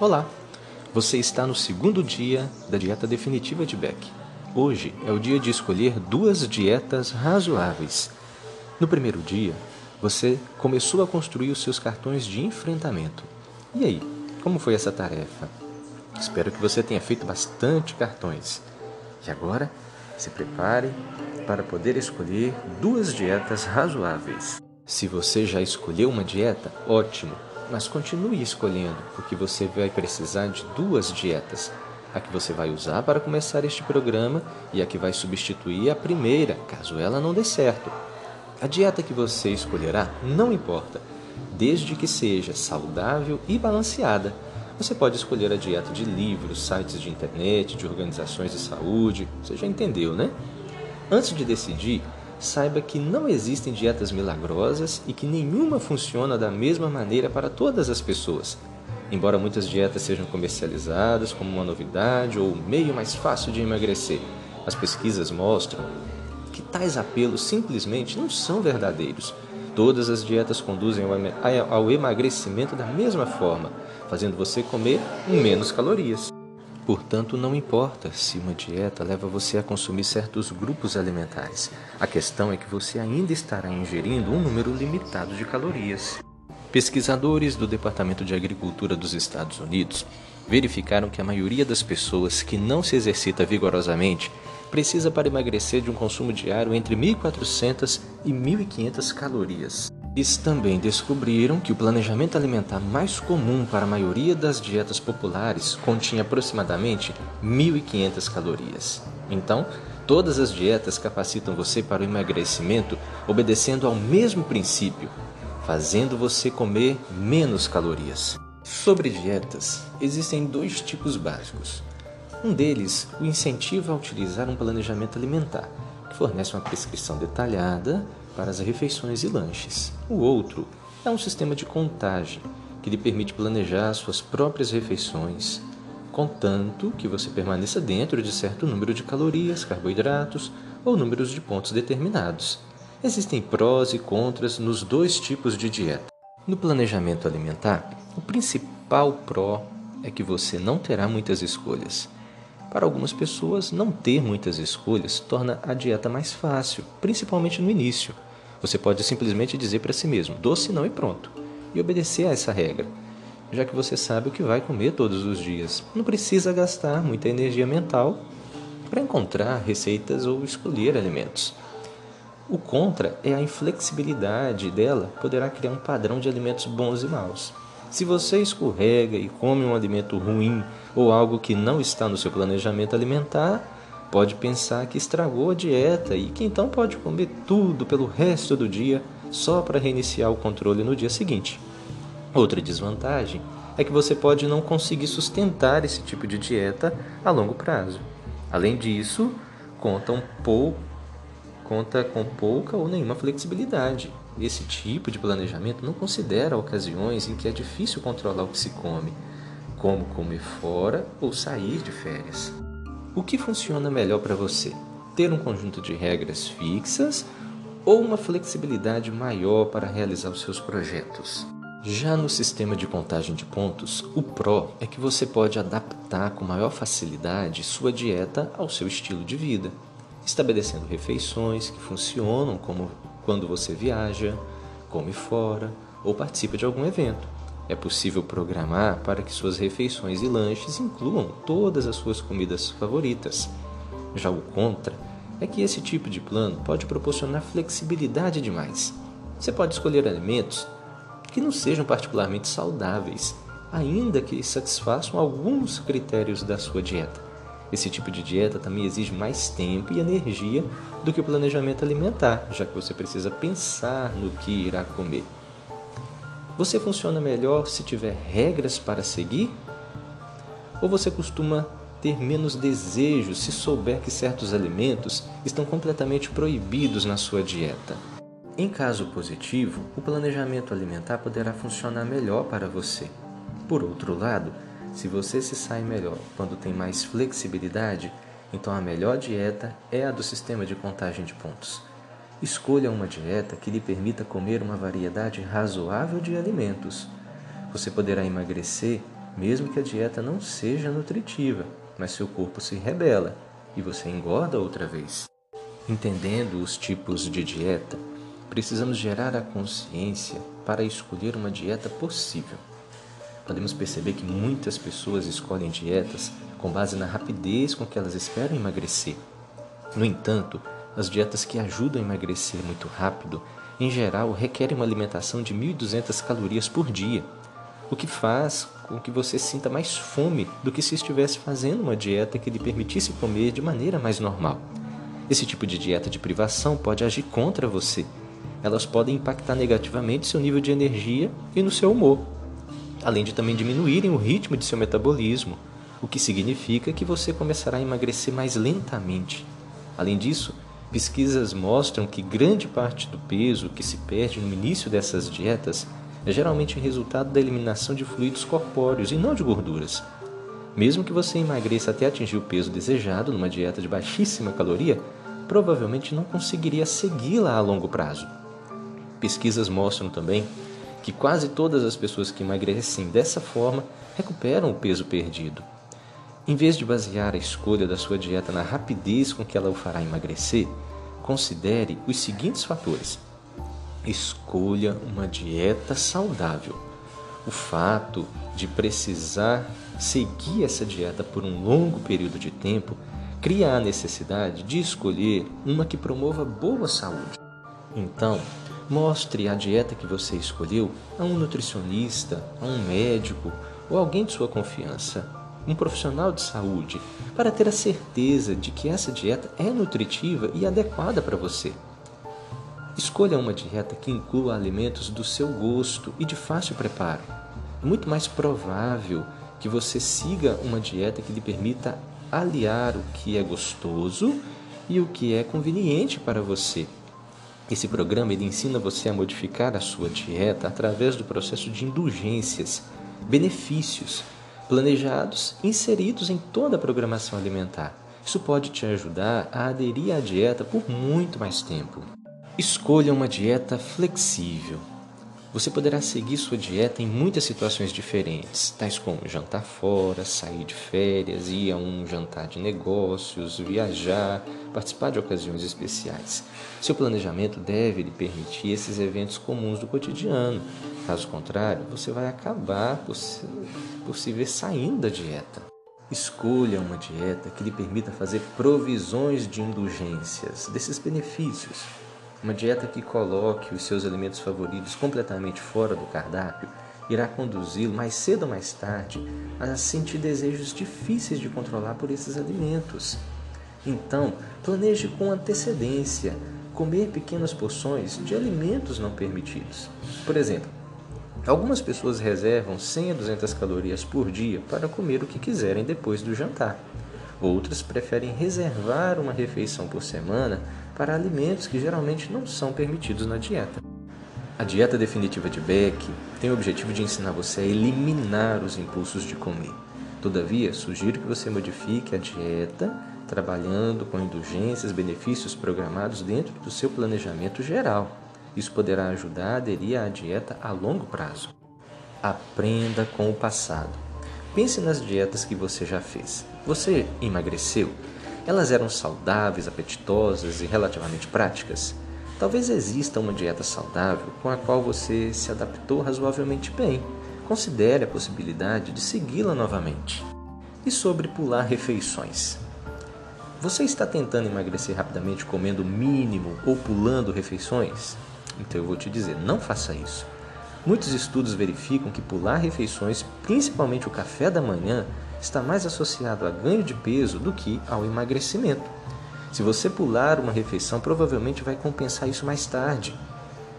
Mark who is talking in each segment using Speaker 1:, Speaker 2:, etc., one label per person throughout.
Speaker 1: Olá! Você está no segundo dia da dieta definitiva de Beck. Hoje é o dia de escolher duas dietas razoáveis. No primeiro dia, você começou a construir os seus cartões de enfrentamento. E aí, como foi essa tarefa? Espero que você tenha feito bastante cartões. E agora, se prepare para poder escolher duas dietas razoáveis. Se você já escolheu uma dieta, ótimo! Mas continue escolhendo, porque você vai precisar de duas dietas. A que você vai usar para começar este programa e a que vai substituir a primeira, caso ela não dê certo. A dieta que você escolherá não importa, desde que seja saudável e balanceada. Você pode escolher a dieta de livros, sites de internet, de organizações de saúde, você já entendeu, né? Antes de decidir, saiba que não existem dietas milagrosas e que nenhuma funciona da mesma maneira para todas as pessoas. Embora muitas dietas sejam comercializadas como uma novidade ou o meio mais fácil de emagrecer, as pesquisas mostram que tais apelos simplesmente não são verdadeiros. Todas as dietas conduzem ao emagrecimento da mesma forma, fazendo você comer menos calorias. Portanto, não importa se uma dieta leva você a consumir certos grupos alimentares. A questão é que você ainda estará ingerindo um número limitado de calorias. Pesquisadores do Departamento de Agricultura dos Estados Unidos verificaram que a maioria das pessoas que não se exercita vigorosamente precisa para emagrecer de um consumo diário entre 1.400 e 1.500 calorias. Eles também descobriram que o planejamento alimentar mais comum para a maioria das dietas populares continha aproximadamente 1.500 calorias. Então, todas as dietas capacitam você para o emagrecimento obedecendo ao mesmo princípio, fazendo você comer menos calorias. Sobre dietas, existem dois tipos básicos. Um deles, o incentivo a utilizar um planejamento alimentar, que fornece uma prescrição detalhada para as refeições e lanches. O outro é um sistema de contagem que lhe permite planejar suas próprias refeições, contanto que você permaneça dentro de certo número de calorias, carboidratos ou números de pontos determinados. Existem prós e contras nos dois tipos de dieta. No planejamento alimentar, o principal pró é que você não terá muitas escolhas. Para algumas pessoas, não ter muitas escolhas torna a dieta mais fácil, principalmente no início. Você pode simplesmente dizer para si mesmo: doce não e pronto, e obedecer a essa regra, já que você sabe o que vai comer todos os dias. Não precisa gastar muita energia mental para encontrar receitas ou escolher alimentos. O contra é a inflexibilidade dela poderá criar um padrão de alimentos bons e maus. Se você escorrega e come um alimento ruim ou algo que não está no seu planejamento alimentar, pode pensar que estragou a dieta e que então pode comer tudo pelo resto do dia só para reiniciar o controle no dia seguinte. Outra desvantagem é que você pode não conseguir sustentar esse tipo de dieta a longo prazo. Além disso, conta um conta com pouca ou nenhuma flexibilidade. Esse tipo de planejamento não considera ocasiões em que é difícil controlar o que se come, como comer fora ou sair de férias. O que funciona melhor para você? Ter um conjunto de regras fixas ou uma flexibilidade maior para realizar os seus projetos? Já no sistema de contagem de pontos, o pró é que você pode adaptar com maior facilidade sua dieta ao seu estilo de vida, estabelecendo refeições que funcionam como quando você viaja, come fora ou participa de algum evento. É possível programar para que suas refeições e lanches incluam todas as suas comidas favoritas. Já o contra é que esse tipo de plano pode proporcionar flexibilidade demais. Você pode escolher alimentos que não sejam particularmente saudáveis, ainda que satisfaçam alguns critérios da sua dieta. Esse tipo de dieta também exige mais tempo e energia do que o planejamento alimentar, já que você precisa pensar no que irá comer. Você funciona melhor se tiver regras para seguir? Ou você costuma ter menos desejo se souber que certos alimentos estão completamente proibidos na sua dieta? Em caso positivo, o planejamento alimentar poderá funcionar melhor para você. Por outro lado, se você se sai melhor quando tem mais flexibilidade, então a melhor dieta é a do sistema de contagem de pontos. Escolha uma dieta que lhe permita comer uma variedade razoável de alimentos. Você poderá emagrecer mesmo que a dieta não seja nutritiva, mas seu corpo se rebela e você engorda outra vez. Entendendo os tipos de dieta, precisamos gerar a consciência para escolher uma dieta possível. Podemos perceber que muitas pessoas escolhem dietas com base na rapidez com que elas esperam emagrecer. No entanto, as dietas que ajudam a emagrecer muito rápido, em geral, requerem uma alimentação de 1.200 calorias por dia, o que faz com que você sinta mais fome do que se estivesse fazendo uma dieta que lhe permitisse comer de maneira mais normal. Esse tipo de dieta de privação pode agir contra você. Elas podem impactar negativamente seu nível de energia e no seu humor, além de também diminuírem o ritmo de seu metabolismo, o que significa que você começará a emagrecer mais lentamente. Além disso, pesquisas mostram que grande parte do peso que se perde no início dessas dietas é geralmente resultado da eliminação de fluidos corpóreos e não de gorduras. Mesmo que você emagreça até atingir o peso desejado numa dieta de baixíssima caloria, provavelmente não conseguiria segui-la a longo prazo. Pesquisas mostram também que quase todas as pessoas que emagrecem dessa forma recuperam o peso perdido. Em vez de basear a escolha da sua dieta na rapidez com que ela o fará emagrecer, considere os seguintes fatores. Escolha uma dieta saudável. O fato de precisar seguir essa dieta por um longo período de tempo cria a necessidade de escolher uma que promova boa saúde. Então, mostre a dieta que você escolheu a um nutricionista, a um médico ou alguém de sua confiança, um profissional de saúde, para ter a certeza de que essa dieta é nutritiva e adequada para você. Escolha uma dieta que inclua alimentos do seu gosto e de fácil preparo. É muito mais provável que você siga uma dieta que lhe permita aliar o que é gostoso e o que é conveniente para você. Esse programa ele ensina você a modificar a sua dieta através do processo de indulgências, benefícios planejados inseridos em toda a programação alimentar. Isso pode te ajudar a aderir à dieta por muito mais tempo. Escolha uma dieta flexível. Você poderá seguir sua dieta em muitas situações diferentes, tais como jantar fora, sair de férias, ir a um jantar de negócios, viajar, participar de ocasiões especiais. Seu planejamento deve lhe permitir esses eventos comuns do cotidiano. Caso contrário, você vai acabar por se, por se ver saindo da dieta. Escolha uma dieta que lhe permita fazer provisões de indulgências desses benefícios uma dieta que coloque os seus alimentos favoritos completamente fora do cardápio irá conduzi-lo mais cedo ou mais tarde a sentir desejos difíceis de controlar por esses alimentos. Então, planeje com antecedência comer pequenas porções de alimentos não permitidos. Por exemplo, algumas pessoas reservam 100 a 200 calorias por dia para comer o que quiserem depois do jantar. Outras preferem reservar uma refeição por semana para alimentos que geralmente não são permitidos na dieta. A dieta definitiva de Beck tem o objetivo de ensinar você a eliminar os impulsos de comer. Todavia, sugiro que você modifique a dieta trabalhando com indulgências, benefícios programados dentro do seu planejamento geral. Isso poderá ajudar a aderir à dieta a longo prazo. Aprenda com o passado. Pense nas dietas que você já fez. Você emagreceu? Elas eram saudáveis, apetitosas e relativamente práticas? Talvez exista uma dieta saudável com a qual você se adaptou razoavelmente bem. Considere a possibilidade de segui-la novamente. E sobre pular refeições? Você está tentando emagrecer rapidamente comendo o mínimo ou pulando refeições? Então eu vou te dizer, não faça isso. Muitos estudos verificam que pular refeições, principalmente o café da manhã, está mais associado a ganho de peso do que ao emagrecimento. Se você pular uma refeição, provavelmente vai compensar isso mais tarde.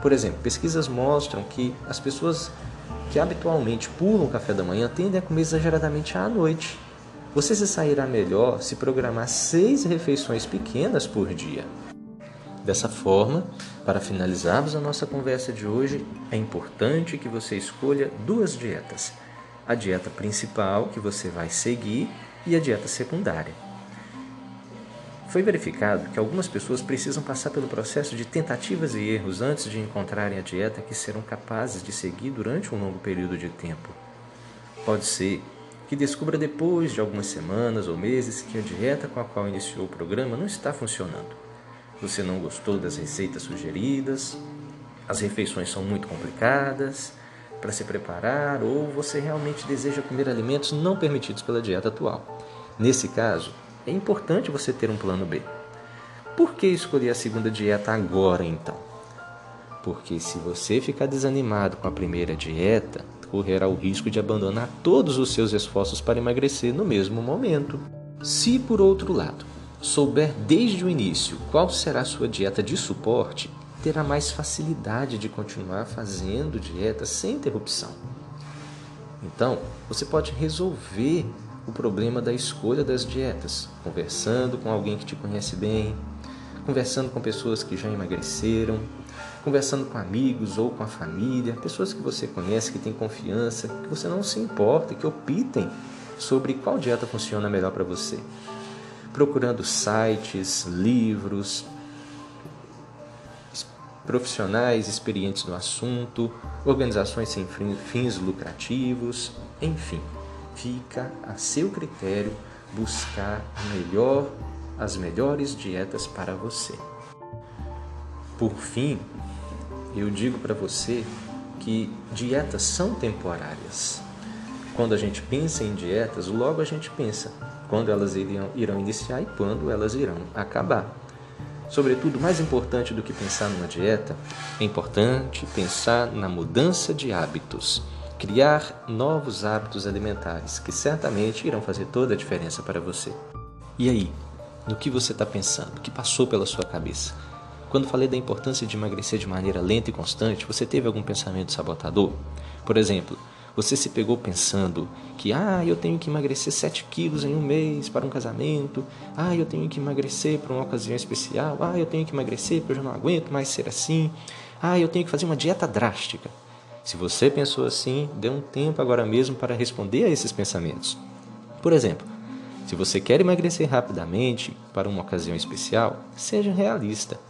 Speaker 1: Por exemplo, pesquisas mostram que as pessoas que habitualmente pulam o café da manhã tendem a comer exageradamente à noite. Você se sairá melhor se programar seis refeições pequenas por dia. Dessa forma, para finalizarmos a nossa conversa de hoje, é importante que você escolha duas dietas a dieta principal que você vai seguir e a dieta secundária. Foi verificado que algumas pessoas precisam passar pelo processo de tentativas e erros antes de encontrarem a dieta que serão capazes de seguir durante um longo período de tempo. Pode ser que descubra depois de algumas semanas ou meses que a dieta com a qual iniciou o programa não está funcionando. Você não gostou das receitas sugeridas, as refeições são muito complicadas para se preparar ou você realmente deseja comer alimentos não permitidos pela dieta atual. Nesse caso, é importante você ter um plano B. Por que escolher a segunda dieta agora então? Porque se você ficar desanimado com a primeira dieta, correrá o risco de abandonar todos os seus esforços para emagrecer no mesmo momento. Se, por outro lado, souber desde o início qual será sua dieta de suporte, terá mais facilidade de continuar fazendo dieta sem interrupção. Então, você pode resolver o problema da escolha das dietas, conversando com alguém que te conhece bem, conversando com pessoas que já emagreceram, conversando com amigos ou com a família, pessoas que você conhece, que tem confiança, que você não se importa, que optem sobre qual dieta funciona melhor para você. Procurando sites, livros, profissionais experientes no assunto, organizações sem fins lucrativos, enfim, fica a seu critério buscar melhor, as melhores dietas para você. Por fim, eu digo para você que dietas são temporárias. Quando a gente pensa em dietas, logo a gente pensa quando elas irão, irão iniciar e quando elas irão acabar. Sobretudo, mais importante do que pensar numa dieta, é importante pensar na mudança de hábitos, criar novos hábitos alimentares que certamente irão fazer toda a diferença para você. E aí, no que você está pensando? O que passou pela sua cabeça? Quando falei da importância de emagrecer de maneira lenta e constante, você teve algum pensamento sabotador? Por exemplo, você se pegou pensando que ah, eu tenho que emagrecer 7 quilos em um mês para um casamento, ah, eu tenho que emagrecer para uma ocasião especial, ah, eu tenho que emagrecer porque eu já não aguento mais ser assim, ah, eu tenho que fazer uma dieta drástica. Se você pensou assim, dê um tempo agora mesmo para responder a esses pensamentos. Por exemplo, se você quer emagrecer rapidamente para uma ocasião especial, seja realista.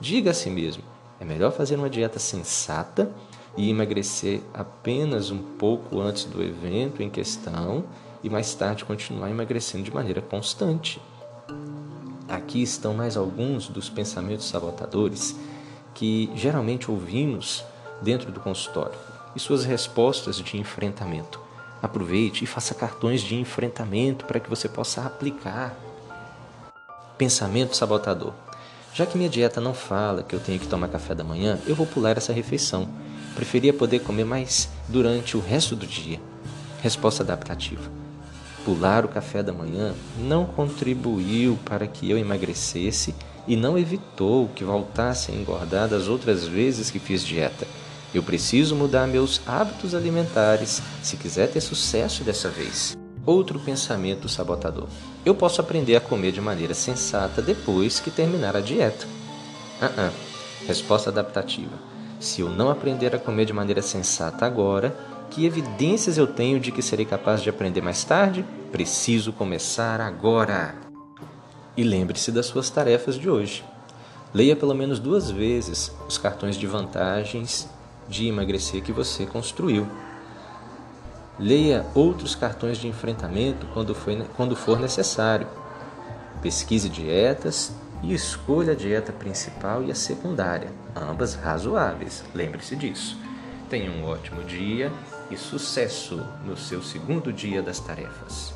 Speaker 1: Diga a si mesmo: é melhor fazer uma dieta sensata e emagrecer apenas um pouco antes do evento em questão e mais tarde continuar emagrecendo de maneira constante. Aqui estão mais alguns dos pensamentos sabotadores que geralmente ouvimos dentro do consultório e suas respostas de enfrentamento. Aproveite e faça cartões de enfrentamento para que você possa aplicar. Pensamento sabotador. Já que minha dieta não fala que eu tenho que tomar café da manhã, eu vou pular essa refeição Preferia poder comer mais durante o resto do dia. Resposta adaptativa. Pular o café da manhã não contribuiu para que eu emagrecesse e não evitou que voltasse a engordar das outras vezes que fiz dieta. Eu preciso mudar meus hábitos alimentares se quiser ter sucesso dessa vez. Outro pensamento sabotador. Eu posso aprender a comer de maneira sensata depois que terminar a dieta. Uh -uh. Resposta adaptativa. Se eu não aprender a comer de maneira sensata agora, que evidências eu tenho de que serei capaz de aprender mais tarde? Preciso começar agora. E lembre-se das suas tarefas de hoje. Leia pelo menos duas vezes os cartões de vantagens de emagrecer que você construiu. Leia outros cartões de enfrentamento quando, for necessário. Pesquise dietas e escolha a dieta principal e a secundária, ambas razoáveis. Lembre-se disso. Tenha um ótimo dia e sucesso no seu segundo dia das tarefas.